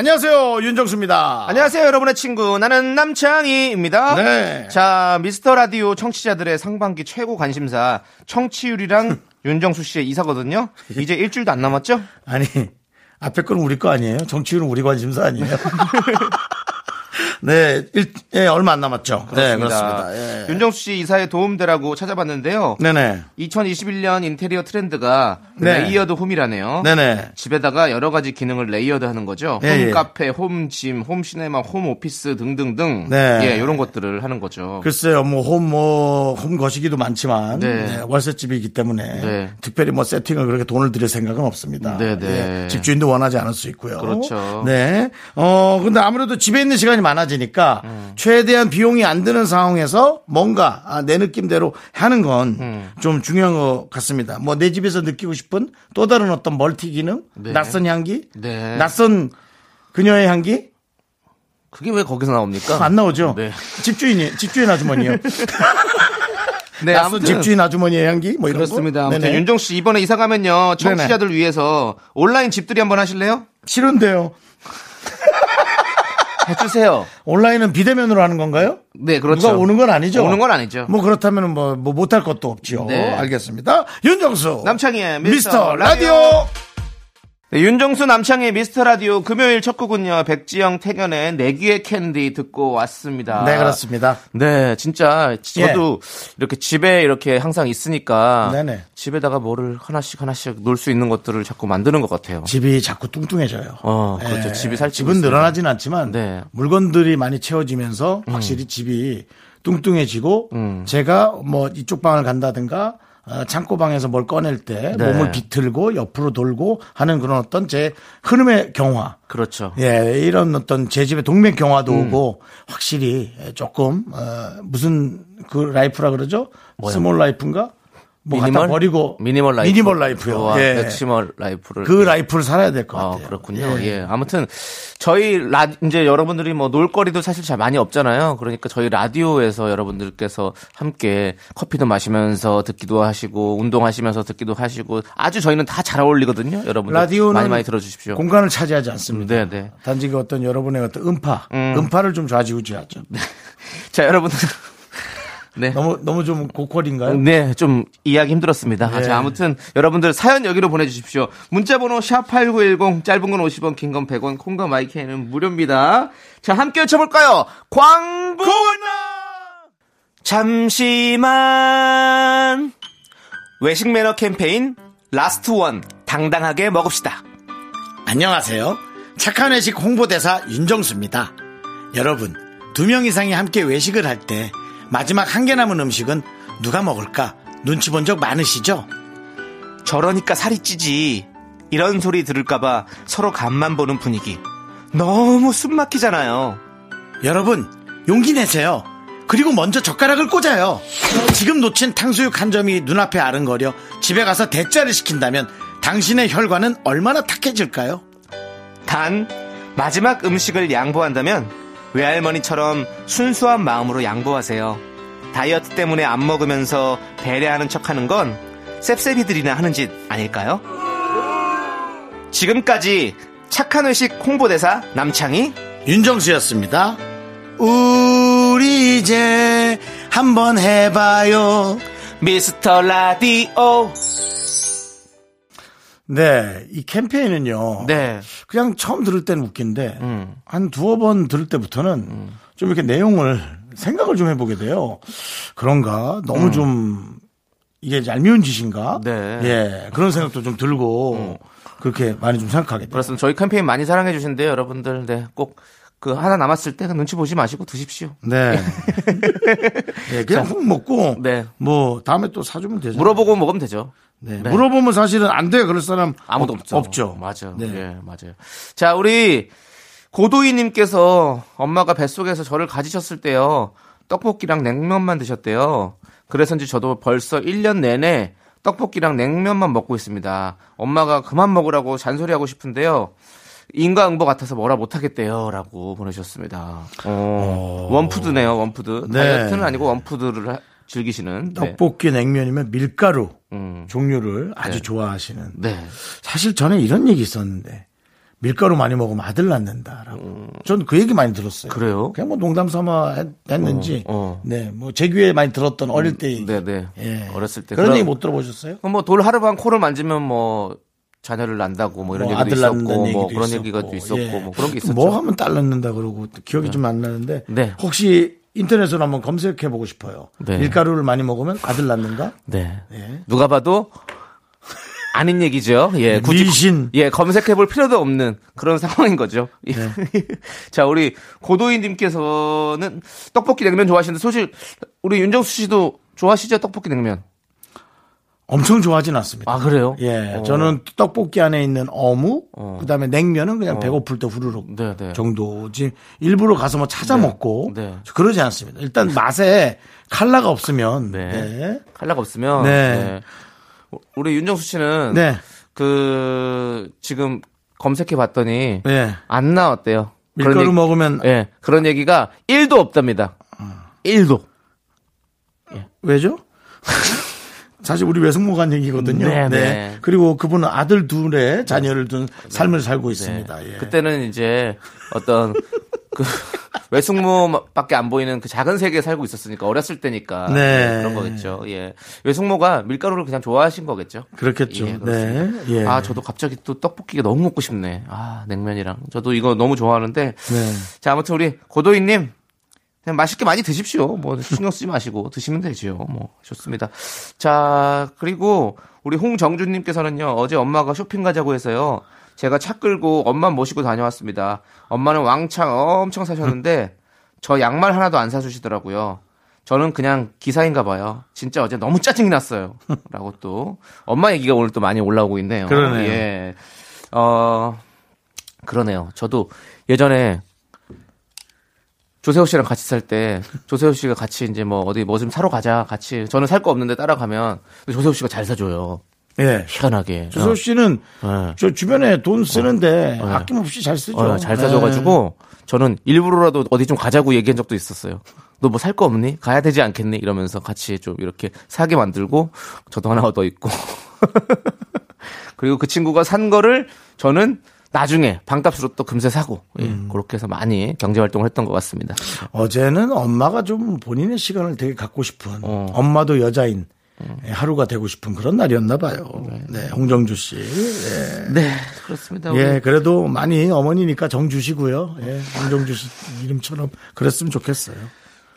안녕하세요 윤정수입니다. 안녕하세요, 여러분의 친구. 나는 남창희입니다. 네. 자, 미스터 라디오 청취자들의 상반기 최고 관심사, 청취율이랑 윤정수 씨의 이사거든요. 이제 일주일도 안 남았죠? 아니 앞에 거는 우리 거 아니에요? 청취율은 우리 관심사 아니에요? 네, 일, 예, 얼마 안 남았죠. 네, 그렇습니다. 예. 윤정수 씨 이사에 도움되라고 찾아봤는데요. 네네. 2021년 인테리어 트렌드가 네. layered home이라네요. 네네. 집에다가 여러 가지 기능을 layered 하는 거죠. 예, 홈 예. 카페, home gym, home cinema, home office 등등등. 네. 예, 이런 것들을 하는 거죠. 글쎄요, 뭐, 홈, 뭐, 홈 거시기도 많지만, 네. 네, 월세집이기 때문에, 네. 특별히 뭐 세팅을 그렇게 돈을 들일 생각은 없습니다. 네, 네. 예, 집주인도 원하지 않을 수 있고요. 그렇죠. 네. 어, 근데 아무래도 집에 있는 시간이 많아지 니까, 음. 최대한 비용이 안 드는 상황에서 뭔가, 아, 내 느낌대로 하는 건 음. 좀 중요한 것 같습니다. 뭐, 내 집에서 느끼고 싶은 또 다른 어떤 멀티 기능, 네. 낯선 향기, 네. 낯선 그녀의 향기, 그게 왜 거기서 나옵니까? 안 나오죠? 네. 집주인이, 집주인 아주머니요. 네, 아무튼 집주인 아주머니의 향기 뭐 이런 그렇습니다. 거. 아무튼 네네. 윤정 씨 이번에 이사 가면요 청취자들 위해서 온라인 집들이 한번 하실래요? 싫은데요. 해주세요. 온라인은 비대면으로 하는 건가요? 네, 그렇죠. 누가 오는 건 아니죠? 오는 건 아니죠. 뭐 그렇다면 뭐, 뭐 못할 것도 없지요. 네. 알겠습니다. 윤정수. 남창희의 미스터 미스터 라디오. 라디오. 네, 윤정수 남창의 미스터 라디오 금요일 첫 곡은요 백지영 태견의 내귀의 캔디 듣고 왔습니다. 네, 그렇습니다. 네, 진짜 저도 이렇게 집에 이렇게 항상 있으니까 네네. 집에다가 뭐를 하나씩 하나씩 놓을 수 있는 것들을 자꾸 만드는 것 같아요. 집이 자꾸 뚱뚱해져요. 어, 그렇죠. 예. 집이 살찌고 집은. 늘어나진 않지만 네. 물건들이 많이 채워지면서 확실히 집이 뚱뚱해지고 제가 뭐 이쪽 방을 간다든가 어, 창고방에서 뭘 꺼낼 때 네. 몸을 비틀고 옆으로 돌고 하는 그런 어떤 제 흐름의 경화. 그렇죠. 예, 이런 어떤 제 집의 동맥 경화도 음. 오고 확실히 조금 어, 무슨 그 life라 그러죠? Small life인가? 뭐 갖다 버리고 minimal life. Minimal life요. 와, 예. maximal life를. 그 life를 살아야 될것 아, 같아요. 그렇군요. 예. 아무튼 저희 라 이제 여러분들이 뭐 놀거리도 사실 잘 많이 없잖아요. 그러니까 저희 라디오에서 여러분들께서 함께 커피도 마시면서 듣기도 하시고 운동하시면서 듣기도 하시고 아주 저희는 다 잘 어울리거든요. 여러분들 라디오는 많이 많이 들어 주십시오. 공간을 차지하지 않습니다. 네, 네. 단지 그 어떤 여러분의 어떤 음파, 음. 파를 좀 좌지우지하죠. 자, 여러분들 네. 너무 너무 좀 고퀄인가요? 네, 좀 이해하기 힘들었습니다. 네. 자, 아무튼 여러분들 사연 여기로 보내주십시오. 문자번호 샵 8910, 짧은 건 50원, 긴 건 100원, 콩과 마이크는 무료입니다. 자, 함께 외쳐볼까요? 광고! 잠시만. 외식 매너 캠페인 Last one 당당하게 먹읍시다. 안녕하세요. 착한 외식 홍보대사 윤정수입니다. 여러분, 두 명 이상이 함께 외식을 할 때 마지막 한 개 남은 음식은 누가 먹을까 눈치 본 적 많으시죠? 저러니까 살이 찌지. 이런 소리 들을까봐 서로 간만 보는 분위기. 너무 숨 막히잖아요. 여러분, 용기 내세요. 그리고 먼저 젓가락을 꽂아요. 지금 놓친 탕수육 한 점이 눈앞에 아른거려 집에 가서 대짜를 시킨다면 당신의 혈관은 얼마나 탁해질까요? 단 마지막 음식을 양보한다면 외할머니처럼 순수한 마음으로 양보하세요. 다이어트 때문에 안 먹으면서 배려하는 척 하는 건 셉셉이들이나 하는 짓 아닐까요? 지금까지 착한 회식 홍보대사 남창희 윤정수였습니다. 우리 이제 한번 해봐요. 미스터 라디오 네, 이 캠페인은요. 네 그냥 처음 들을 때는 웃긴데 음. 한 두어 번 들을 때부터는 좀 이렇게 내용을 생각을 좀 해보게 돼요. 그런가 너무 좀 이게 얄미운 짓인가? 음. 네. 음. 예, 그런 생각도 좀 들고 그렇게 많이 좀 생각하게 돼요. 그렇습니다. 저희 캠페인 많이 사랑해 주신대요, 여러분들. 네, 꼭 그 하나 남았을 때 눈치 보지 마시고 드십시오. 네. 예, 그냥 훅 먹고 네. 뭐 다음에 또 사주면 되죠. 물어보고 먹으면 되죠. 네. 네. 물어보면 사실은 안 돼. 그럴 사람 아무도 없- 없죠. 없죠. 맞아요. 네. 예, 맞아요. 자, 우리 고도희님께서 엄마가 뱃속에서 저를 가지셨을 때요. 떡볶이랑 냉면만 드셨대요. 그래서인지 저도 벌써 1년 내내 떡볶이랑 냉면만 먹고 있습니다. 엄마가 그만 먹으라고 잔소리하고 싶은데요. 인과응보 같아서 뭐라 못하겠대요. 라고 보내주셨습니다. 어, one food네요, one food. 네. 다이어트는 아니고 one food를 하- 즐기시는. 네. 떡볶이 냉면이면 밀가루 음. 종류를 아주 네. 좋아하시는. 네. 사실 전에 이런 얘기 있었는데 밀가루 많이 먹으면 아들 낳는다라고. 전그 얘기 많이 들었어요. 음. 그래요? 그냥 뭐 농담 삼아 했- 했는지. 어, 어. 네, 뭐 제 귀에 많이 들었던 어릴 때 얘기. 네, 네. 예. 어렸을 때. 그런 그럼- 얘기 못 들어보셨어요? 뭐돌 하루만 코를 만지면 뭐 자녀를 낳는다고 뭐 이런 뭐 얘기도 있었고 뭐 얘기도 그런 있었고. 얘기가 또 있었고 예. 뭐 그런 게 있었죠. 뭐 하면 딸 낳는다 그러고 기억이 좀안 나는데 네. 혹시 인터넷으로 한번 검색해 보고 싶어요. 네. 밀가루를 많이 먹으면 아들 낳는다? 네. 예. 누가 봐도 아닌 얘기죠. 예, 굳이 미신. 예 검색해 볼 필요도 없는 그런 상황인 거죠. 예. 네. 자, 우리 고도희님께서는 떡볶이 냉면 좋아하시는데 사실 우리 윤정수 씨도 좋아하시죠 떡볶이 냉면? 엄청 좋아하진 않습니다. 아 그래요? 예, 어. 저는 떡볶이 안에 있는 어묵, 어. 그다음에 냉면은 그냥 배고플 때 후루룩 네, 네. 정도지. 일부러 가서 뭐 찾아 먹고 네. 그러지 않습니다. 일단 맛에 칼라가 없으면 네. 네. 칼라가 없으면 네. 네. 우리 윤정수 씨는 네. 그 지금 검색해 봤더니 네. 안 나왔대요. 밀가루 얘기- 먹으면 예, 그런 얘기가 1도 없답니다. 1도. 왜죠? 사실 우리 외숙모가 한 얘기거든요. 네, 네. 네. 그리고 그분은 아들 둘의 자녀를 둔 삶을 살고 있습니다. 예. 그때는 이제 어떤 그 외숙모밖에 안 보이는 그 작은 세계에 살고 있었으니까 어렸을 때니까 네. 예, 그런 거겠죠. 예. 외숙모가 밀가루를 그냥 좋아하신 거겠죠. 그렇겠죠. 예, 네. 예. 아, 저도 갑자기 또 떡볶이가 너무 먹고 싶네. 아, 냉면이랑. 저도 이거 너무 좋아하는데. 네. 자, 아무튼 우리 고도희님. 그냥 맛있게 많이 드십시오. 뭐 신경 쓰지 마시고 드시면 되지요. 뭐 좋습니다. 자 그리고 우리 홍정준님께서는요 어제 엄마가 쇼핑 가자고 해서요 제가 차 끌고 엄마 모시고 다녀왔습니다. 엄마는 왕창 엄청 사셨는데 저 양말 하나도 안 사주시더라고요. 저는 그냥 기사인가 봐요. 진짜 어제 너무 짜증이 났어요. 라고 또 엄마 얘기가 오늘 또 많이 올라오고 있네요. 그러네요. 예. 어 그러네요. 저도 예전에 조세호 씨랑 같이 살 때 조세호 씨가 같이 이제 뭐 어디 뭐 좀 사러 가자 같이. 저는 살 거 없는데 따라가면 조세호 씨가 잘 사줘요. 예. 희한하게. 조세호 씨는 어. 저 주변에 돈 쓰는데 아낌없이 잘 쓰죠. 어, 잘 네. 사줘가지고 저는 일부러라도 어디 좀 가자고 얘기한 적도 있었어요 너 뭐 살 거 없니? 가야 되지 않겠니? 이러면서 같이 좀 이렇게 사게 만들고 저도 하나 얻어 있고. 그리고 그 친구가 산 거를 저는 나중에 방값으로 또 금세 사고 예, 음. 그렇게 해서 많이 경제 활동을 했던 것 같습니다. 어제는 엄마가 좀 본인의 시간을 되게 갖고 싶은 어. 엄마도 여자인 예, 하루가 되고 싶은 그런 날이었나 봐요. 네, 홍정주 씨. 예. 네 그렇습니다. 예, 그래도 많이 어머니니까 정 주시고요. 예, 홍정주 씨 이름처럼 그랬으면 좋겠어요.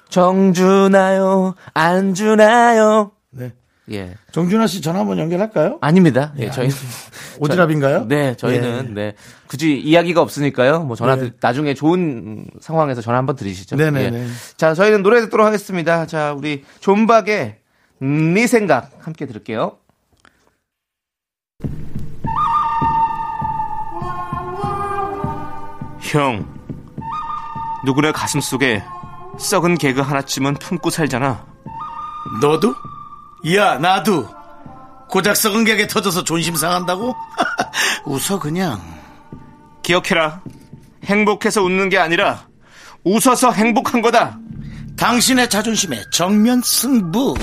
정 주나요? 안 주나요? 네. 예. 정준하 씨 전화 한번 연결할까요? 아닙니다. 예, 저희는. 오지랖인가요? 네, 저희는, 예. 네. 굳이 이야기가 없으니까요. 뭐 전화, 네. 나중에 좋은 상황에서 전화 한번 드리시죠. 네네네. 예. 자, 저희는 노래 듣도록 하겠습니다. 자, 우리 존박의 네 생각 함께 들을게요. 형, 누구네 가슴 속에 썩은 개그 하나쯤은 품고 살잖아. 너도? 야, 나도. 고작 썩은 객에 터져서 존심 상한다고? 웃어, 그냥. 기억해라. 행복해서 웃는 게 아니라 웃어서 행복한 거다. 당신의 자존심에 정면 승부.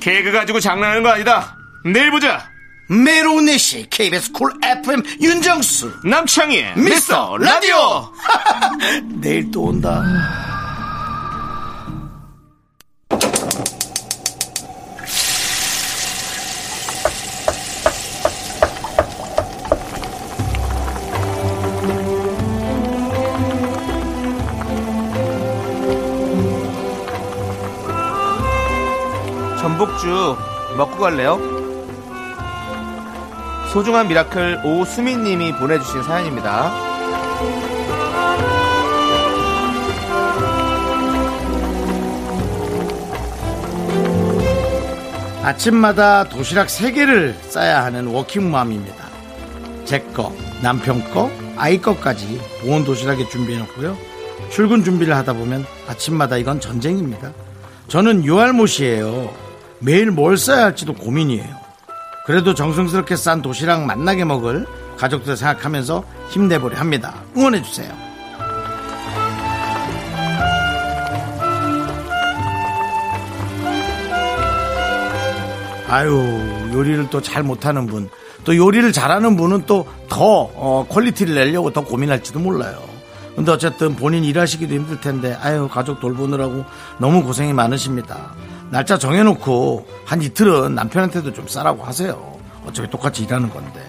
개그 가지고 장난하는 거 아니다. 내일 보자. 메로운 4시 KBS 쿨 FM 윤정수. 미스터 미스터 라디오. 내일 또 온다. 전복죽 먹고 갈래요? 소중한 miracle 오수민님이 보내주신 사연입니다. 아침마다 도시락 3개를 싸야 하는 워킹맘입니다. 제 거, 남편 거, 아이 것까지 보온 도시락에 준비해놓고요. 출근 준비를 하다 보면 아침마다 이건 전쟁입니다. 저는 요알못이에요. 매일 뭘 싸야 할지도 고민이에요. 그래도 정성스럽게 싼 도시락 맛나게 먹을 가족들 생각하면서 힘내보려 합니다. 응원해주세요. 아유, 요리를 또 잘 못하는 분, 또 요리를 잘하는 분은 또더 어, quality를 내려고 더 고민할지도 몰라요. 근데 어쨌든 본인 일하시기도 힘들 텐데, 아유, 가족 돌보느라고 너무 고생이 많으십니다. 날짜 정해놓고 한 이틀은 남편한테도 좀 싸라고 하세요. 어차피 똑같이 일하는 건데.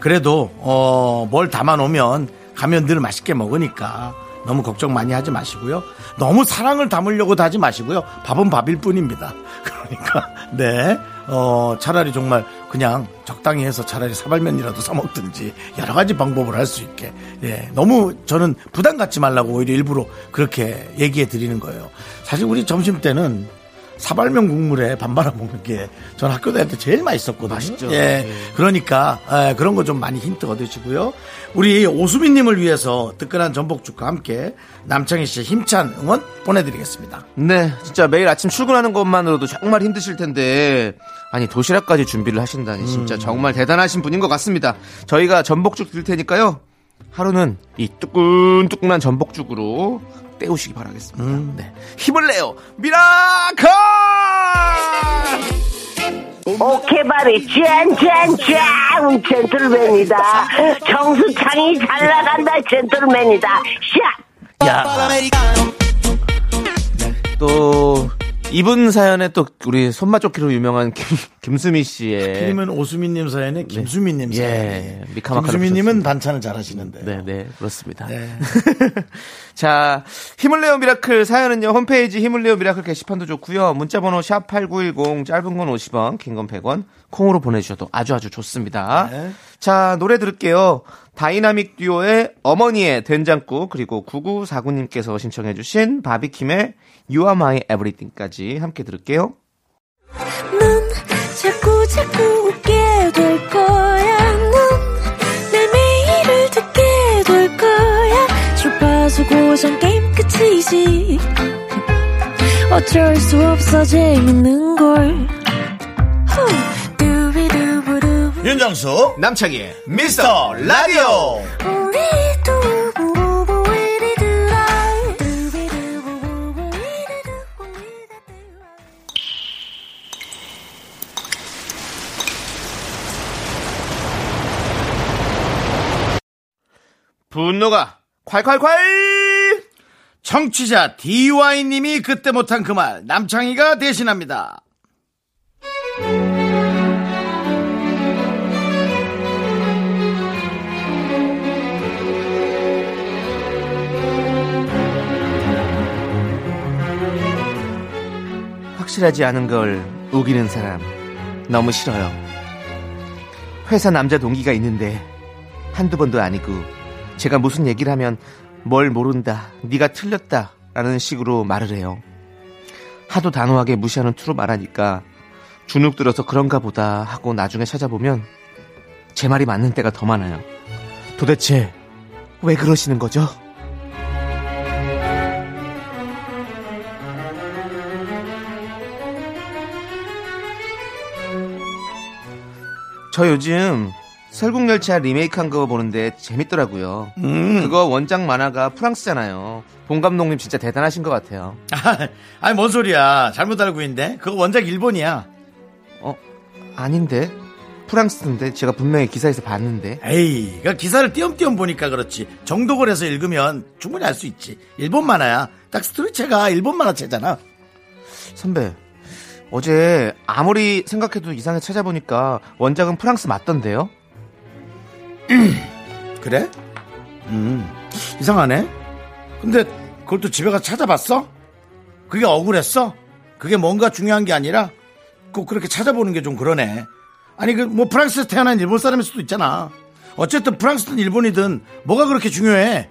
그래도, 어, 뭘 담아놓으면 가면 늘 맛있게 먹으니까 너무 걱정 많이 하지 마시고요. 너무 사랑을 담으려고도 하지 마시고요. 밥은 밥일 뿐입니다. 그러니까, 네. 어, 차라리 정말 그냥 적당히 해서 차라리 사발면이라도 사 먹든지 여러 가지 방법을 할 수 있게. 예. 너무 저는 부담 갖지 말라고 오히려 일부러 그렇게 얘기해 드리는 거예요. 사실 우리 점심 때는 사발면 국물에 밥 말아 먹는 게 전 학교 다닐 때 제일 맛있었거든요. 맛있죠. 예. 예. 그러니까 에, 그런 거 좀 많이 힌트 얻으시고요. 우리 오수빈님을 위해서 뜨끈한 전복죽과 함께 남창희 씨의 힘찬 응원 보내드리겠습니다. 네, 진짜 매일 아침 출근하는 것만으로도 정말 힘드실 텐데, 아니, 도시락까지 준비를 하신다니, 진짜 정말 대단하신 분인 것 같습니다. 저희가 전복죽 드릴 테니까요, 하루는 이 뜨끈뜨끈한 전복죽으로 때우시기 바라겠습니다. 네. 힘을 내요! miracle! 오케바리 짠짠짠 젠틀맨이다 정수창이 잘 나간다 젠틀맨이다 샷 야. 또, 이분 사연에 또 우리 손맛 좋기로 유명한 김, 김수미 씨의. 님은 오수민님 사연에 김수민님 예, 사연에 미카마카로 김수민님은 반찬을 잘하시는데. 네, 네, 그렇습니다. 네. 자, 힘을 내요 miracle 사연은요, 홈페이지 힘을 내요 miracle 게시판도 좋고요 문자번호 샵 8910, 짧은 건 50원, 긴 건 100원, 콩으로 보내주셔도 아주 아주 좋습니다. 네. 자, 노래 들을게요. 다이나믹 듀오의 어머니의 된장국, 그리고 9949님께서 신청해주신 바비킴의 You are my everything까지 함께 들을게요. 넌 자꾸 자꾸 웃게 될 거야. 넌내 매일을 듣게 될 거야. 주파수 고정 게임 끝이지. 어쩔 수 없어 재밌는 걸. 윤정수 남창희의 미스터 라디오. 분노가 콸콸콸! 청취자 DY님이 그때 못한 그 말 남창희가 대신합니다. 확실하지 않은 걸 우기는 사람 너무 싫어요. 회사 남자 동기가 있는데 한두 번도 아니고 제가 무슨 얘기를 하면 뭘 모른다, 네가 틀렸다 라는 식으로 말을 해요. 하도 단호하게 무시하는 투로 말하니까 주눅 들어서 그런가 보다 하고 나중에 찾아보면 제 말이 맞는 때가 더 많아요. 도대체 왜 그러시는 거죠? 저 요즘 설국열차 리메이크한 거 보는데 재밌더라고요. 음. 그거 원작 만화가 프랑스잖아요. 본 감독님 진짜 대단하신 것 같아요. 아니 뭔 소리야 잘못 알고 있는데 그거 원작 일본이야 어? 아닌데? 프랑스인데 제가 분명히 기사에서 봤는데. 에이 그 기사를 띄엄띄엄 보니까 그렇지 정독을 해서 읽으면 충분히 알 수 있지 일본 만화야 딱 스토리체가 일본 만화체잖아 선배, 어제 아무리 생각해도 이상해 찾아보니까 원작은 프랑스 맞던데요? 그래? 음 이상하네 근데 그걸 또 집에 가서 찾아봤어? 그게 억울했어? 그게 뭔가 중요한 게 아니라 꼭 그렇게 찾아보는 게 좀 그러네 아니 그 뭐 프랑스에서 태어난 일본 사람일 수도 있잖아 어쨌든 프랑스든 일본이든 뭐가 그렇게 중요해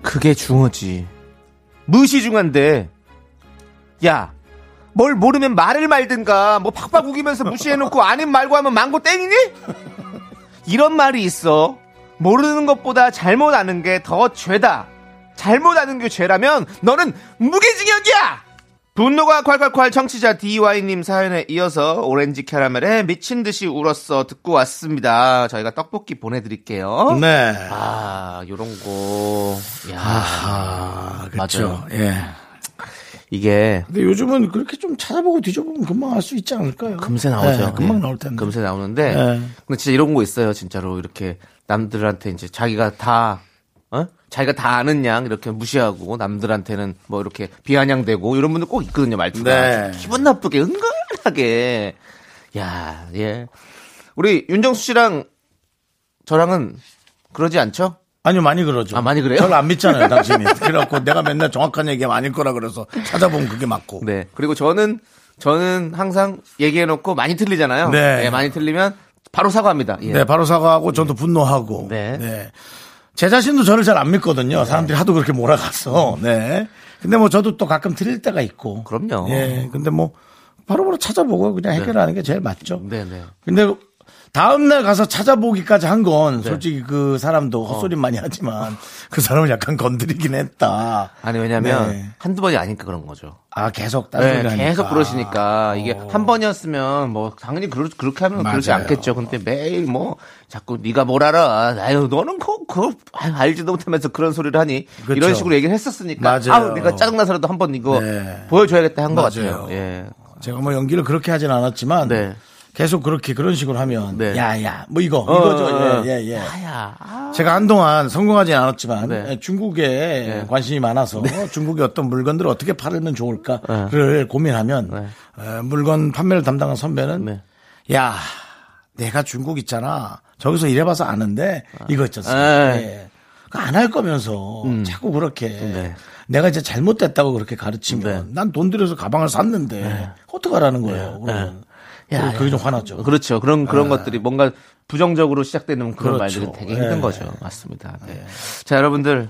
그게 중요지. 무엇이 중요한데? 야, 뭘 모르면 말을 말든가 뭐 팍팍 우기면서 무시해놓고 아닌 말고 하면 망고 땡이니? 이런 말이 있어. 모르는 것보다 잘못 아는 게 더 죄다. 잘못 아는 게 죄라면 너는 무기징역이야. 분노가 콸콸콸 청취자 DY님 사연에 이어서 오렌지 캐러멜에 미친 듯이 울었어 듣고 왔습니다. 저희가 떡볶이 보내드릴게요. 네. 아, 요런 거. 야, 아, 그렇죠. 맞아요. 예. 이게 근데 요즘은 그렇게 좀 찾아보고 뒤져보면 금방 알 수 있지 않을까요? 금세 나오죠. 예, 금방 예. 나올 텐데. 금세 나오는데. 예. 근데 진짜 이런 거 있어요. 진짜로 이렇게 남들한테 이제 자기가 다 어? 자기가 다 아는 양 이렇게 무시하고 남들한테는 뭐 이렇게 비아냥대고 이런 분들 꼭 있거든요. 말투가 네. 기분 나쁘게 은근하게. 야, 예. 우리 윤정수 씨랑 저랑은 그러지 않죠? 아니요, 많이 그러죠. 아, 많이 그래요? 저를 안 믿잖아요, 당신이. 그래갖고 내가 맨날 정확한 얘기하면 아닐 거라 그래서 찾아보면 그게 맞고. 네. 그리고 저는 저는 항상 얘기해놓고 많이 틀리잖아요. 네. 예, 많이 틀리면 바로 사과합니다. 예. 네, 바로 사과하고 저도 분노하고. 네. 제 자신도 저를 잘 안 믿거든요. 사람들이 하도 그렇게 몰아가서. 네. 근데 뭐 저도 또 가끔 틀릴 때가 있고. 그럼요. 예. 근데 뭐 바로바로 찾아보고 그냥 해결하는 게 제일 맞죠. 네, 네. 근데 다음날 가서 찾아보기까지 한 건 솔직히 그 사람도 헛소리 많이 하지만 그 사람을 약간 건드리긴 했다. 아니 왜냐면 네. 한두 번이 아니까 그런 거죠. 아, 계속 딴 네. 계속 그러시니까 이게 한 번이었으면 뭐 당연히 그러, 그렇게 하면 그러지 맞아요. 않겠죠. 근데 매일 뭐 자꾸 네가 뭘 알아? 아유 너는 그거 아유, 알지도 못하면서 그런 소리를 하니. 이런 식으로 얘기를 했었으니까 맞아요. 아우 내가 짜증나서라도 한 번 이거 네. 보여줘야겠다 한 것 맞아요. 같아요. 예. 제가 뭐 연기를 그렇게 하진 않았지만 네. 계속 그렇게 그런 식으로 하면 네. 야야 뭐 이거 어, 이거죠. 어, 어. 예, 예, 예. 아. 제가 한동안 성공하지 않았지만 네. 예, 중국에 관심이 많아서 중국의 어떤 물건들을 어떻게 팔면 좋을까를 고민하면 네. 에, 물건 판매를 담당한 선배는 네. 야 내가 중국 있잖아 저기서 일해봐서 아는데 이거 있잖아 네. 안할 거면서 자꾸 그렇게 네. 내가 이제 잘못됐다고 그렇게 가르치면 네. 난돈 들여서 가방을 샀는데 어떡하라는 거예요 그러면 야, 그게 좀 화났죠 그렇죠. 그런 그런 것들이 뭔가 부정적으로 시작되는 그런 그렇죠. 말들은 되게 예. 힘든 거죠. 맞습니다. 네. 자, 여러분들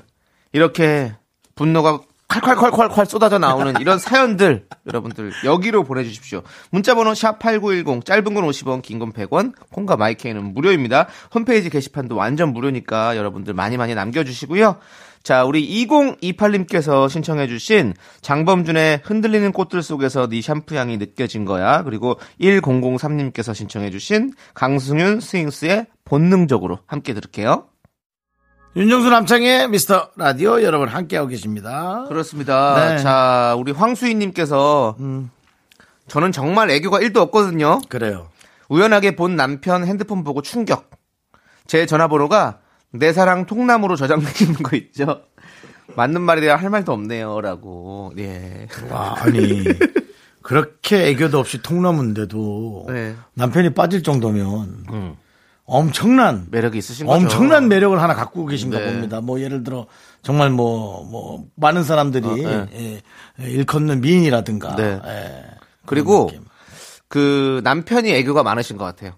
이렇게 분노가 콸콸콸콸콸 쏟아져 나오는 이런 사연들 여러분들 여기로 보내주십시오. 문자번호 샵 #8910 짧은 건 50원, 긴 건 100원, 콩과 마이케이는 무료입니다. 홈페이지 게시판도 완전 무료니까 여러분들 많이 많이 남겨주시고요. 자, 우리 2028님께서 신청해주신 장범준의 흔들리는 꽃들 속에서 네 샴푸 향이 느껴진 거야. 그리고 1003님께서 신청해주신 강승윤 스윙스의 본능적으로 함께 들을게요. 윤정수 남창의 미스터 라디오 여러분 함께하고 계십니다 그렇습니다. 네. 음. 자, 우리 황수희님께서 저는 정말 애교가 1도 없거든요. 그래요 우연하게 본 남편 핸드폰 보고 충격. 제 전화번호가 내 사랑 통나무로 저장되어 있는 거 있죠. 맞는 말이라 할 말도 없네요 라고. 예. 와, 아니 그렇게 애교도 없이 통나무인데도 네. 남편이 빠질 정도면 엄청난 매력이 있으신 거죠. 엄청난 매력을 하나 갖고 계신가 네. 봅니다. 뭐 예를 들어 정말 뭐뭐 많은 사람들이 어, 네. 예, 예, 일컫는 미인이라든가 네. 예, 그리고. 그 남편이 애교가 많으신 것 같아요.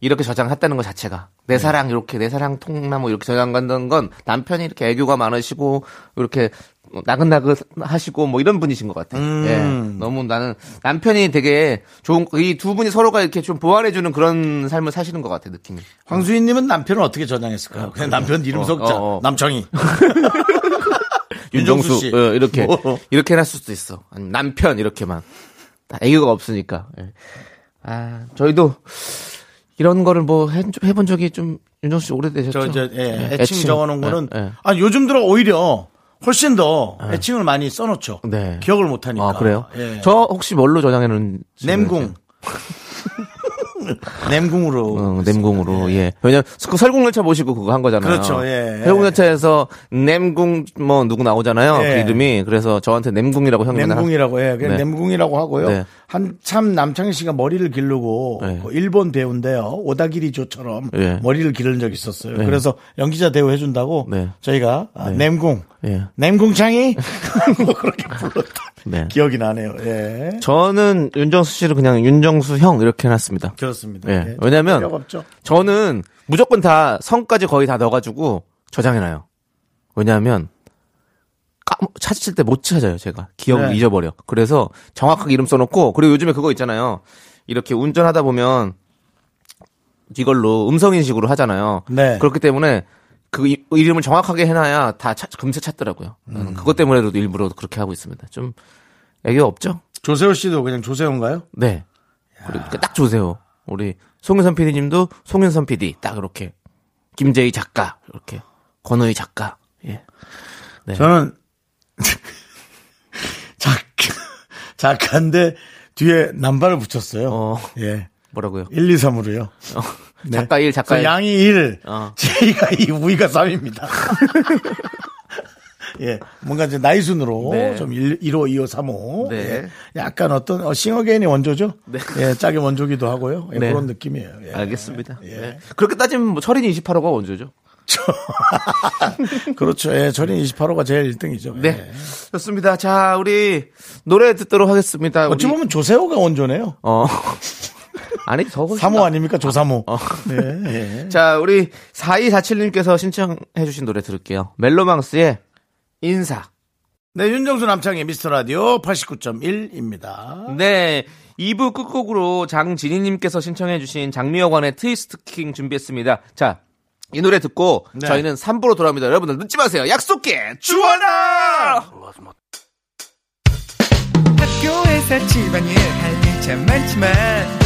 이렇게 저장했다는 것 자체가 네. 내 사랑 이렇게 내 사랑 통나무 이렇게 저장한다는 건 남편이 이렇게 애교가 많으시고 이렇게 나긋나긋 하시고 뭐 이런 분이신 것 같아요. 음. 예. 너무 나는 남편이 되게 좋은 이 두 분이 서로가 이렇게 좀 보완해주는 그런 삶을 사시는 것 같아요 느낌이. 황수희님은 남편을 어떻게 저장했을까요? 그냥 남편 이름 어, 석자 어, 어. 남청이 윤정수 씨. 어, 이렇게 뭐. 이렇게 해놨을 수도 있어. 아니, 남편 이렇게만 다 애교가 없으니까. 예. 아 저희도 이런 거를 뭐 해, 해본 적이 좀 윤정수 씨 오래되셨죠? 저, 저, 예, 예, 애칭, 적어놓은 거는 예, 예. 아 요즘 들어 오히려 훨씬 더 애칭을 많이 써놓죠. 네. 기억을 못하니까. 아 그래요? 예. 저 혹시 뭘로 저장해 놓은? 냄궁. 냄궁으로. 어, 냄궁으로 예. 왜냐면 그 설국열차 모시고 그거 한 거잖아요. 그렇죠, 예. 설국열차에서 냄궁 뭐 누구 나오잖아요. 예. 그 이름이 그래서 저한테 냄궁이라고 맨날 냄궁이라고 해. 그냥 네. 냄궁이라고 하고요. 네. 한참 남창희 씨가 머리를 기르고 네. 그 일본 배우인데요. 오다기리조처럼 네. 머리를 기른 적이 있었어요. 그래서 연기자 대우 해준다고 네. 저희가 아, 냄궁, 예. 냄궁창이 뭐 그렇게 불렀다. 네. 기억이 나네요. 예. 저는 윤정수 씨를 그냥 윤정수 형 이렇게 해놨습니다. 그렇습니다. 예. 예. 왜냐면. 저는 무조건 다 성까지 거의 다 넣어가지고 저장해놔요. 왜냐하면 까- 찾을 때 못 찾아요, 제가. 기억을 네. 잊어버려. 그래서 정확하게 이름 써놓고, 그리고 요즘에 그거 있잖아요. 이렇게 운전하다 보면 이걸로 음성인식으로 하잖아요. 네. 그렇기 때문에 그 이- 이름을 정확하게 해놔야 다 찾- 금세 찾더라고요. 음. 그것 때문에도 일부러 그렇게 하고 있습니다. 좀 애교 없죠? 조세호 씨도 그냥 조세호인가요? 네. 그리고 딱 조세요. 우리 송윤선 PD님도 송윤선 PD 딱 이렇게 김재희 작가 이렇게 권호희 작가 예. 네. 저는 작 작가인데 뒤에 남발을 붙였어요. 어. 예. 뭐라고요? 1, 2, 3으로요. 작가 1, 작가 1. 양이 1, 어. 제이가 2, 우이가 3입니다. 예, 뭔가 이제 나이 순으로 네. 좀 1, 1호, 2호, 3호. 네. 예, 약간 어떤 어, 싱어게인이 원조죠. 네. 예, 짝이 원조기도 하고요. 예, 네. 그런 느낌이에요. 예. 알겠습니다. 예. 네. 그렇게 따지면 뭐 철인 28호가 원조죠. 그렇죠. 예, 절인 28호가 제일 1등이죠. 네. 좋습니다. 자, 우리 노래 듣도록 하겠습니다. 어찌 우리- 보면 조세호가 원조네요. 어. 아니, 저 훨씬 3호 나- 아닙니까? 조삼호. 어. 예, 예. 자, 우리 4247님께서 신청해주신 노래 들을게요. 멜로망스의 인사. 네, 윤정수 남창의 미스터 라디오 89.1입니다. 네. 2부 끝곡으로 장진희님께서 신청해주신 장미여관의 트위스트 킹 준비했습니다. 자, 이 노래 듣고 네. 저희는 3부로 돌아옵니다. 여러분들 늦지 마세요. 약속해! 주원아! 학교에서 집안일 할일참 많지만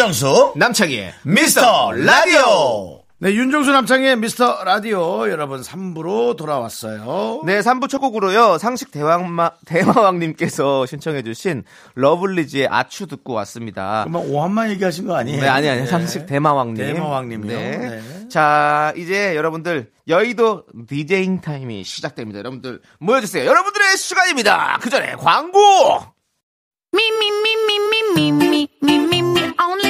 윤정수 남창희의 미스터 라디오. 네, 윤정수 남창희의 미스터 라디오 여러분 3부로 돌아왔어요. 네, 3부 첫 곡으로요. 상식 대왕마, 대마왕님께서 신청해주신 러블리즈의 아추 듣고 왔습니다. 그만 오한만 얘기하신 거 아니에요? 네, 아니, 아니, 네. 상식 대마왕님. 대마왕님이요? 네. 네. 자, 이제 여러분들, 여의도 디제잉 타임이 시작됩니다. 여러분들, 모여주세요. 여러분들의 시간입니다. 그 전에 광고! Me, me, me, me, me, me, me, me, me, me, only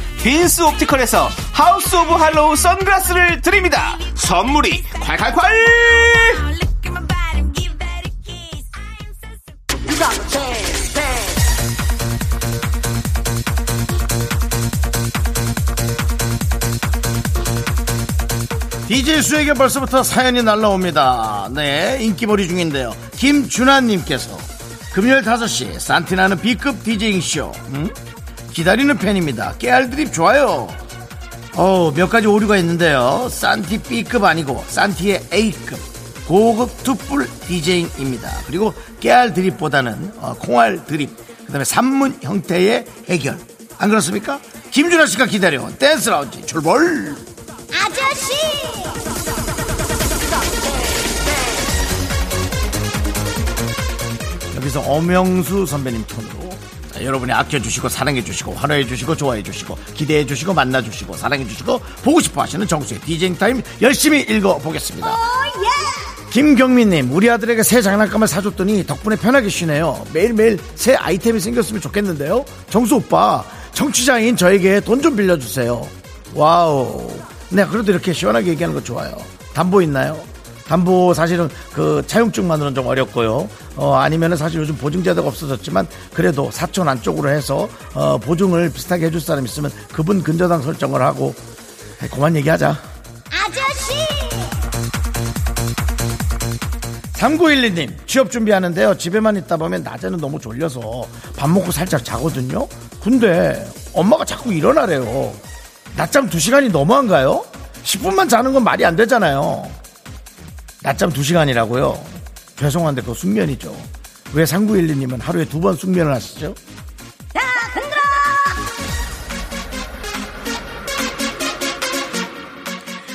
빈스 옵티컬에서 하우스 오브 할로우 선글라스를 드립니다. 선물이 콸콸콸! DJ 수에게 벌써부터 사연이 날라옵니다. 네, 인기몰이 중인데요. 김준하님께서 금요일 5시 산티나는 B급 디제잉쇼. 음? 기다리는 팬입니다. 깨알 드립 좋아요. 어, 몇 가지 오류가 있는데요. 산티 B급 아니고 산티의 A급 고급 투뿔 디제잉입니다. 그리고 깨알 드립보다는 어, 콩알 드립, 그 다음에 산문 형태의 해결. 안 그렇습니까? 김준하 씨가 기다려온 댄스 라운지 출발! 아저씨! 여기서 엄영수 선배님 톤으로 자, 여러분이 아껴주시고 사랑해주시고 환호해주시고 좋아해주시고 기대해주시고 만나주시고 사랑해주시고 보고 싶어 하시는 정수의 디제잉 타임 열심히 읽어보겠습니다. 김경민님 우리 아들에게 새 장난감을 사줬더니 덕분에 편하게 쉬네요. 매일매일 새 아이템이 생겼으면 좋겠는데요. 정수 오빠 청취자인 저에게 돈 좀 빌려주세요. wow. 네 그래도 이렇게 시원하게 얘기하는 거 좋아요. 담보 있나요? 담보 사실은 그 차용증만으로는 좀 어렵고요. 어, 아니면은 사실 요즘 보증제도가 없어졌지만 그래도 사촌 안쪽으로 해서 어, 보증을 비슷하게 해줄 사람 있으면 그분 근저당 설정을 하고 에이, 그만 얘기하자. 아저씨! 3912님 취업 준비하는데요. 집에만 있다 보면 낮에는 너무 졸려서 밥 먹고 살짝 자거든요. 근데 엄마가 자꾸 일어나래요. 낮잠 2시간이 너무한가요? 10분만 자는 건 말이 안 되잖아요. 낮잠 2시간이라고요? 죄송한데 그거 숙면이죠. 왜 3912님은 하루에 두 번 숙면을 하시죠?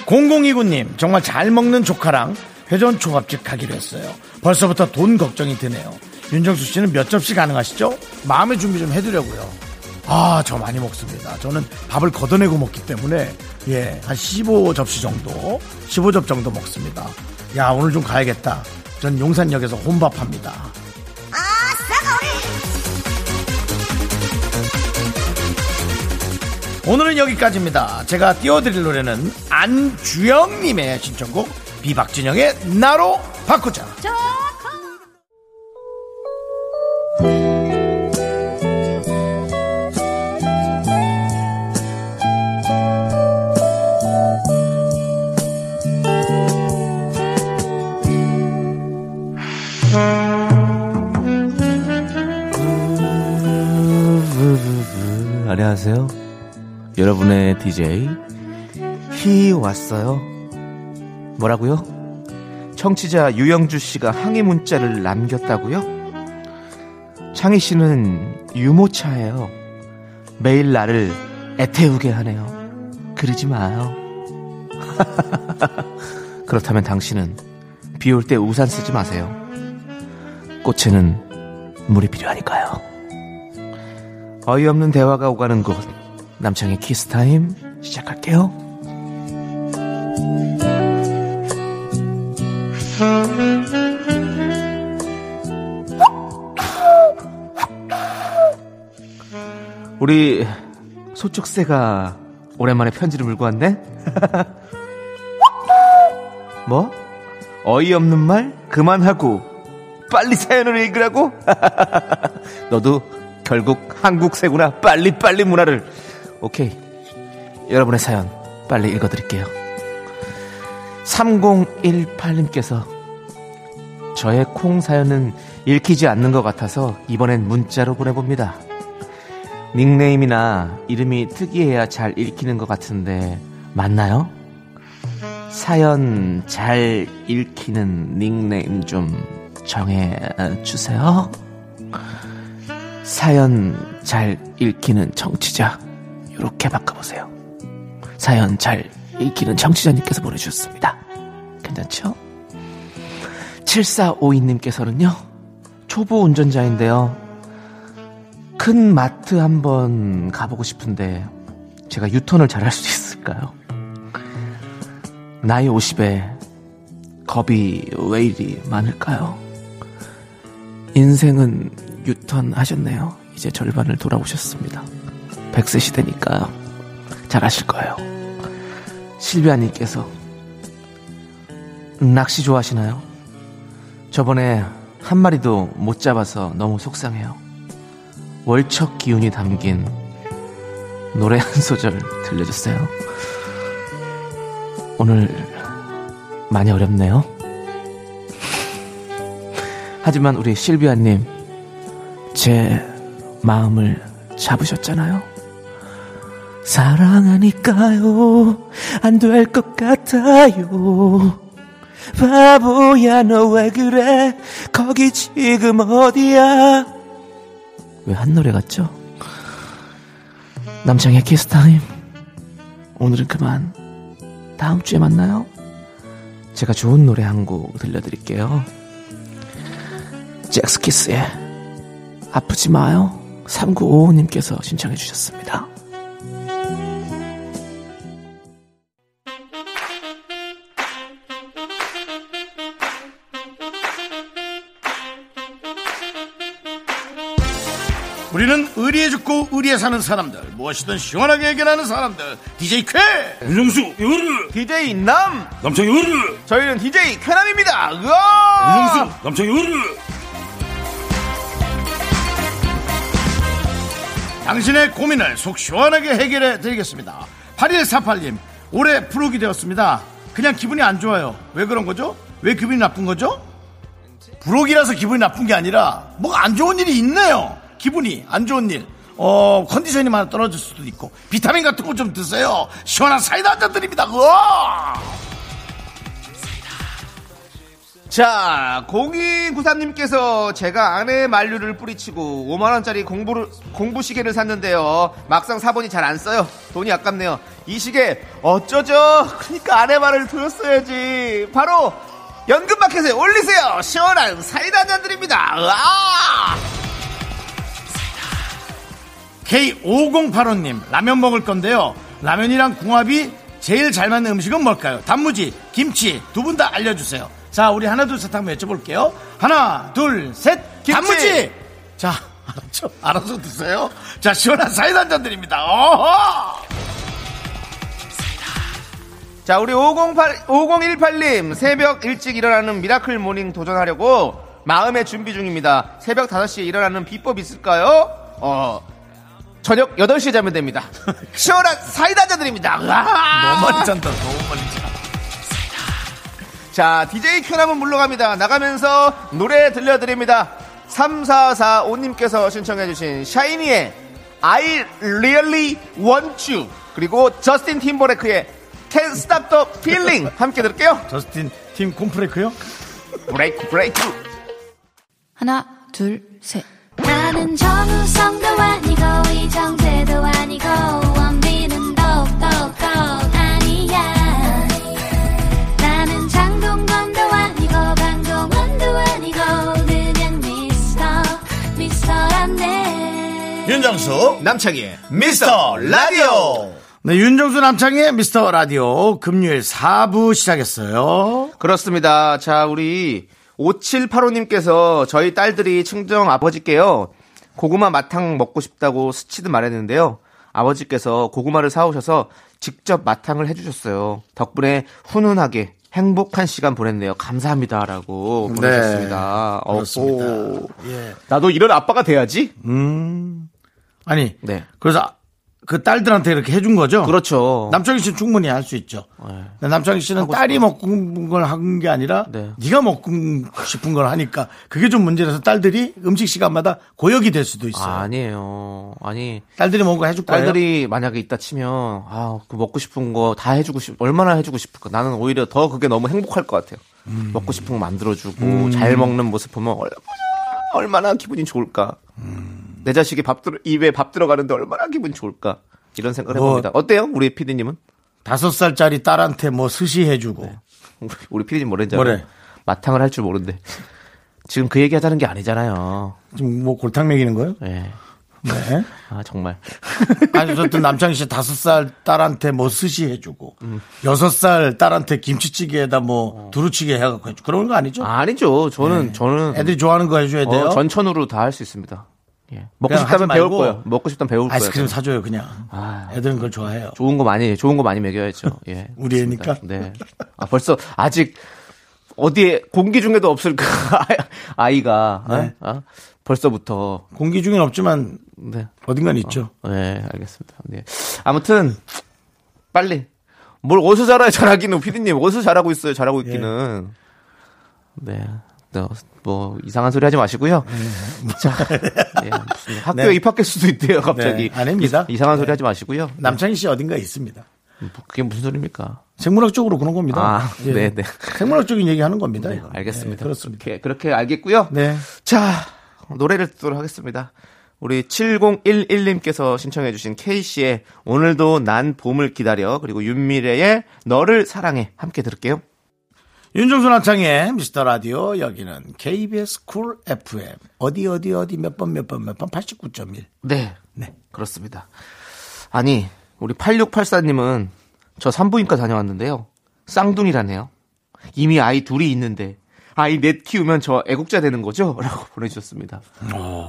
0029님, 정말 잘 먹는 조카랑 회전 초밥집 가기로 했어요. 벌써부터 돈 걱정이 드네요. 윤정수 씨는 몇 접시 가능하시죠? 마음의 준비 좀 해두려고요. 아, 저 많이 먹습니다. 저는 밥을 걷어내고 먹기 때문에, 예, 한 15접시 정도, 15접 정도 먹습니다. 야, 오늘 좀 가야겠다. 전 용산역에서 혼밥합니다. 오늘은 여기까지입니다. 제가 띄워드릴 노래는 안주영님의 신청곡 비박진영의 나로 바꾸자. 안녕하세요. 여러분의 DJ 히 왔어요. 뭐라고요? 청취자 유영주 씨가 항의 문자를 남겼다고요? 창희 씨는 유모차예요. 매일 나를 애태우게 하네요. 그러지 마요. 그렇다면 당신은 비 올 때 우산 쓰지 마세요. 꽃에는 물이 필요하니까요. 어이없는 대화가 오가는 곳 남창희의 키스타임 시작할게요. 우리 소쩍새가 오랜만에 편지를 물고 왔네? 뭐? 어이없는 말 그만하고 빨리 사연을 읽으라고? 너도 결국 한국새구나. 빨리빨리 문화를. 오케이. 여러분의 사연 빨리 읽어드릴게요. 3018님께서 저의 콩 사연은 읽히지 않는 것 같아서 이번엔 문자로 보내봅니다. 닉네임이나 이름이 특이해야 잘 읽히는 것 같은데 맞나요? 사연 잘 읽히는 닉네임 좀 정해 주세요 사연 잘 읽히는 청취자 이렇게 바꿔보세요. 사연 잘 읽히는 청취자님께서 보내주셨습니다. 괜찮죠? 7452님께서는요. 초보 운전자인데요. 큰 마트 한번 가보고 싶은데 제가 유턴을 잘할 수 있을까요? 나이 50에 겁이 왜 이리 많을까요? 인생은 유턴 하셨네요. 이제 절반을 돌아오셨습니다. 100세 시대니까 잘 아실 거예요. 실비아님께서 낚시 좋아하시나요? 저번에 한 마리도 못 잡아서 너무 속상해요. 월척 기운이 담긴 노래 한 소절 들려주세요. 오늘 많이 어렵네요. 하지만 우리 실비아님, 제 마음을 잡으셨잖아요. 사랑하니까요, 안 될 것 같아요. 바보야, 너 왜 그래? 거기 지금 어디야? 왜 한 노래 같죠? 남창희의 키스타임. 오늘은 그만. 다음 주에 만나요. 제가 좋은 노래 한 곡 들려드릴게요. 젝스키스의 아프지 마요. 3955님께서 신청해 주셨습니다. 우리는 의리에 죽고 의리에 사는 사람들 무엇이든 시원하게 해결하는 사람들 DJ 쾌 윤정수 요르 DJ 남! 남창 요르 저희는 DJ 쾌남입니다. 으아! 윤정수 남창 요르 당신의 고민을 속 시원하게 해결해 드리겠습니다 8148님 올해 프로기 되었습니다 그냥 기분이 안 좋아요 왜 그런 거죠? 왜 기분이 나쁜 거죠? 부록이라서 기분이 나쁜 게 아니라 뭐가 안 좋은 일이 있네요 기분이 안 좋은 일 어, 컨디션이 많이 떨어질 수도 있고 비타민 같은 거 좀 드세요. 시원한 사이다 한잔 드립니다. 으아! 자, 0293님께서 제가 아내의 만류를 뿌리치고 5만원짜리 공부를, 공부 시계를 샀는데요. 막상 사보니 잘 안 써요. 돈이 아깝네요. 이 시계 어쩌죠? 그니까 아내 말을 들었어야지. 바로 연금마켓에 올리세요. 시원한 사이다 한잔 드립니다. 으아! K5085님, 라면 먹을 건데요. 라면이랑 궁합이 제일 잘 맞는 음식은 뭘까요? 단무지, 김치, 두 분 다 알려주세요. 자, 우리 하나, 둘, 셋 한번 여쭤볼게요. 하나, 둘, 셋, 김치! 단무지! 자, 알았죠? 알아서 드세요. 자, 시원한 사이다 한잔 드립니다. 어허! 자, 우리 508, 5018님, 새벽 일찍 일어나는 miracle morning 도전하려고 마음의 준비 중입니다. 새벽 5시에 일어나는 비법 있을까요? 어, 저녁 8시에 자면 됩니다. 시원한 사이다 한잔 드립니다. 으아! 너무 많이 잔다, 너무 많이 잔다. 자, DJ 큐남은 물러갑니다. 나가면서 노래 들려드립니다. 3445님께서 신청해주신 샤이니의 I Really Want You 그리고 저스틴 팀버레크의 Can't Stop the Feeling 함께 들을게요. 저스틴 팀 콤프레크요? 브레이크 브레이크 하나, 둘, 셋. 나는 정우성도 아니고 이정재도 아니고 원빈은 윤정수, 남창희의 미스터 라디오. 네, 윤정수 남창의 미스터 라디오 금요일 4부 시작했어요. 그렇습니다. 자, 우리 5785님께서 저희 딸들이 친정 아버지께요. 고구마 마탕 먹고 싶다고 스치듯 말했는데요. 아버지께서 고구마를 사오셔서 직접 마탕을 해주셨어요. 덕분에 훈훈하게 행복한 시간 보냈네요. 감사합니다라고 네, 보내셨습니다. 어, 그렇습니다. 오. 예. 나도 이런 아빠가 돼야지. 아니, 네. 그래서 그 딸들한테 이렇게 해준 거죠? 그렇죠. 남창희 씨는 충분히 할 수 있죠. 근데 남창희 씨는 딸이 먹고 싶은 걸한 게 아니라 네. 네. 가 먹고 싶은 걸 하니까 그게 좀 문제라서 딸들이 음식 시간마다 고역이 될 수도 있어요. 아, 아니에요. 아니 딸들이 먹은 거 해줄 거예요. 딸들이 만약에 있다 치면 아, 그 먹고 싶은 거 다 해주고 싶, 얼마나 해주고 싶을까. 나는 오히려 더 그게 너무 행복할 것 같아요. 음. 먹고 싶은 거 만들어주고 잘 먹는 모습 보면 얼마나 얼마나 기분이 좋을까. 음. 내 자식이 밥 들어 입에 밥 들어가는데 얼마나 기분이 좋을까. 이런 생각을 뭐- 해봅니다. 어때요, 우리 PD님은? 다섯 살짜리 딸한테 뭐 스시 해주고 우리 PD님 뭐랬죠? 뭐래? 마탕을 할 줄 모른대. 지금 그 얘기 하자는 게 아니잖아요. 지금 뭐 골탕 먹이는 거예요? 예. 네. 아 정말. 아니, 어쨌든 남창희 씨 다섯 살 딸한테 뭐 스시 해주고, 음. 여섯 살 딸한테 김치찌개에다 뭐 두루치기 해갖고 해주고, 그런 거 아니죠? 아 니죠. 저는 저는 애들이 좋아하는 거 해줘야 돼요. 어, 전천후로 다 할 수 있습니다. 예. 먹고 싶다면 배울 거예요. 먹고 싶다면 배울 거예요. 아이스크림 사줘요, 그냥. 아. 애들은 그걸 좋아해요. 좋은 거 많이 좋은 거 많이 먹여야죠. 예. 우리 애니까? 그렇습니다. 네. 아 벌써 아직 어디에 공기 중에도 없을 그 아이가 어? 네. 어? 벌써부터 공기 중엔 없지만 네. 어딘간 있죠. 네, 알겠습니다. 네. 아무튼 빨리 뭘 어디서 잘해요, 잘하기는 피디님 어디서 잘하고 있어요, 잘하고 있기는. 네. 네, 뭐 이상한 소리 하지 마시고요. 자, 예, 무슨 학교에 네. 입학할 수도 있대요, 갑자기. 네, 아닙니다. 이, 상한 소리 하지 마시고요. 남창희 씨 어딘가에 있습니다. 그게 무슨 소리입니까? 생물학적으로 그런 겁니다. 아, 예. 네, 네. 생물학적인 얘기 하는 겁니다. 네, 이거. 알겠습니다. 네, 그렇습니다. 그렇게, 그렇게 알겠고요. 네. 자, 노래를 듣도록 하겠습니다. 우리 7011님께서 신청해주신 K씨의 오늘도 난 봄을 기다려 그리고 윤미래의 너를 사랑해 함께 들을게요. 윤정수 남창희의 미스터 라디오 여기는 KBS Cool FM 어디 어디 어디 몇 번 몇 번 몇 번 89.1 네, 네. 그렇습니다. 아니 우리 8684님은 저 산부인과 다녀왔는데요. 쌍둥이라네요. 이미 아이 둘이 있는데 아이 넷 키우면 저 애국자 되는 거죠? 라고 보내주셨습니다.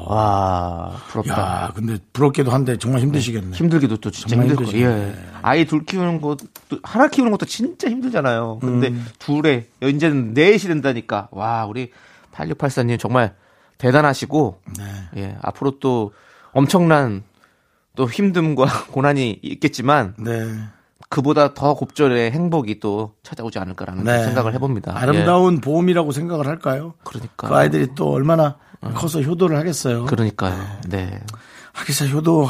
와 부럽다. 야 근데 부럽게도 한데 정말 힘드시겠네. 힘들기도 또 진짜 힘들. 힘드시네. 예. 아이 둘 키우는 것도 하나 키우는 것도 진짜 힘들잖아요. 근데 음. 둘에 이제는 넷이 된다니까 와 우리 8684님 정말 대단하시고 네. 예 앞으로 또 엄청난 또 힘듦과 고난이 있겠지만 네. 그보다 더 곱절의 행복이 또 찾아오지 않을까라는 네. 생각을 해봅니다. 예. 아름다운 보험이라고 생각을 할까요? 그러니까 그 아이들이 또 얼마나 커서 효도를 하겠어요. 그러니까요. 네. 하기사 효도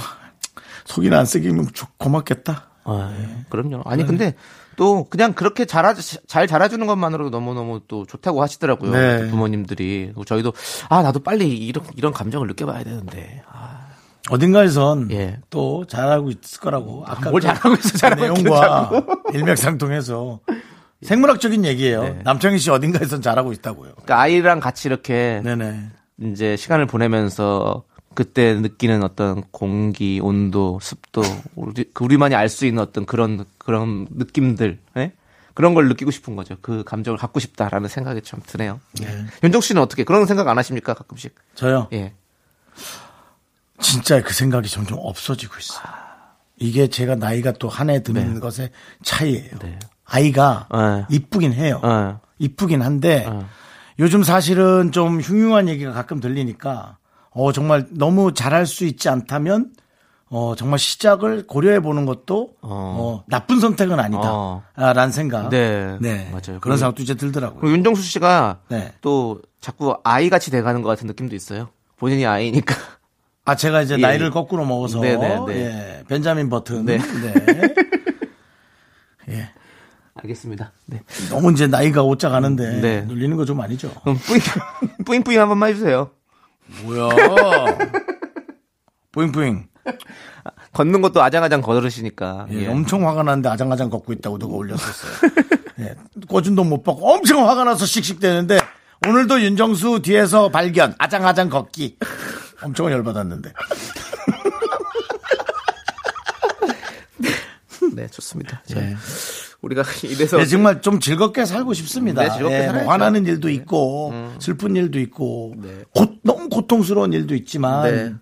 속이나 안 쓰기면 좋- 고맙겠다. 아, 그럼요. 아니 근데 또 그냥 그렇게 잘하 잘 자라주는 것만으로도 너무 너무 또 좋다고 하시더라고요. 네. 또 부모님들이 저희도 아 나도 빨리 이런 이런 감정을 느껴봐야 되는데 아, 어딘가에선 예. 또 잘하고 있을 거라고. 아까 뭘 그 잘하고 있어, 잘하고 내용과 일맥상통해서 생물학적인 얘기예요. 네. 남창희 씨 어딘가에선 잘하고 있다고요. 그러니까 아이랑 같이 이렇게 네네. 이제 시간을 보내면서 그때 느끼는 어떤 공기, 온도, 습도, 우리, 그 우리만이 알 수 있는 어떤 그런, 그런 느낌들, 예? 그런 걸 느끼고 싶은 거죠. 그 감정을 갖고 싶다라는 생각이 참 드네요. 윤정 씨는 어떻게 그런 생각 안 하십니까? 가끔씩. 저요. 예. 진짜 그 생각이 점점 없어지고 있어요. 이게 제가 나이가 또 한 해 드는 것의 차이예요. 네. 아이가 네. 이쁘긴 해요. 네. 이쁘긴 한데 네. 요즘 사실은 좀 흉흉한 얘기가 가끔 들리니까 어 정말 너무 잘할 수 있지 않다면 어 정말 시작을 고려해 보는 것도 어, 나쁜 선택은 어. 아니다라는 생각. 네. 네. 맞아요. 그런 그리고- 생각도 이제 들더라고요. 윤정수 씨가 네. 또 자꾸 아이 같이 돼가는 것 같은 느낌도 있어요. 본인이 아이니까. 아 제가 이제 예. 나이를 거꾸로 먹어서 네, 네, 네. 예, 벤자민 버튼. 네. 네. 예. 알겠습니다. 네. 너무 이제 나이가 오짜 가는데 네. 눌리는 거 좀 아니죠? 그럼 뿌잉, 뿌잉 뿌잉 한 번만 해주세요. 뭐야? 뿌잉 뿌잉. 걷는 것도 아장아장 걸으시니까. 예, 예. 엄청 화가 나는데 아장아장 걷고 있다고 누가 올렸었어요. 예, 돈못 받고 엄청 화가 나서 씩씩대는데 오늘도 윤정수 뒤에서 발견 아장아장 걷기 엄청 열받았는데 네, 좋습니다. 자, 예. 우리가 이래서 네, 정말 좀 즐겁게 살고 싶습니다. 네, 즐겁게 예, 뭐. 화나는 일도 있고 슬픈 일도 있고 네. 고, 너무 고통스러운 일도 있지만 네.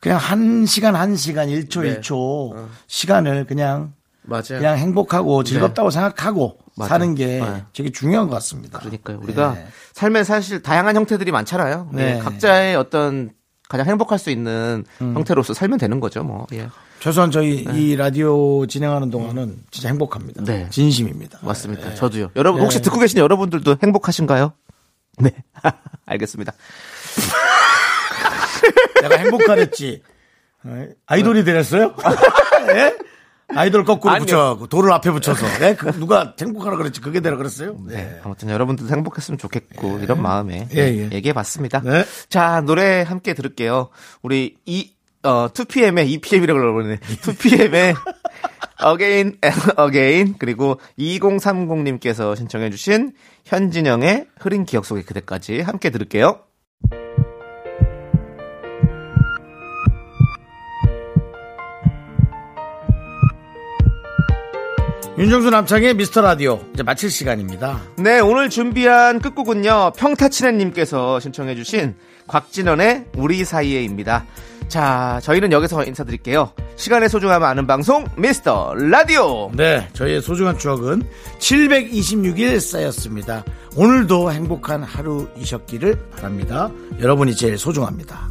그냥 한 시간 한 시간 1초 네. 1초 시간을 그냥 맞아요. 그냥 행복하고 즐겁다고 생각하고 맞아요. 사는 게 네. 되게 중요한 것 같습니다. 그러니까요. 우리가 네. 삶에 사실 다양한 형태들이 많잖아요. 네. 예, 각자의 어떤 가장 행복할 수 있는 형태로서 살면 되는 거죠, 뭐. 예. 최소한 저희 이 라디오 진행하는 동안은 진짜 행복합니다. 네. 진심입니다. 맞습니다. 네. 저도요. 여러분 혹시 네. 듣고 계신 여러분들도 행복하신가요? 네. 알겠습니다. 내가 행복하랬지. 어, 아이돌이 되랬어요? 예? 아이돌 거꾸로 아니요. 붙여 돌을 앞에 붙여서 예? 그 누가 행복하라 그랬지 그게 되라 그랬어요? 네. 아무튼 여러분들도 행복했으면 좋겠고 이런 마음에 예, 예. 얘기해 봤습니다. 네. 자, 노래 함께 들을게요. 우리 이 어, 2PM의 EPM이라고 그러네. 2PM의 Again and Again 그리고 2030님께서 신청해 주신 현진영의 흐린 기억 속의 그대까지 함께 들을게요. 윤정수 남창의 미스터 라디오 이제 마칠 시간입니다. 네, 오늘 준비한 끝곡은요. 평타치네님께서 신청해주신 곽진원의 우리 사이에입니다. 자, 저희는 여기서 인사드릴게요. 시간의 소중함 아는 방송 미스터 라디오. 네, 저희의 소중한 추억은 726일 쌓였습니다. 오늘도 행복한 하루이셨기를 바랍니다. 여러분이 제일 소중합니다.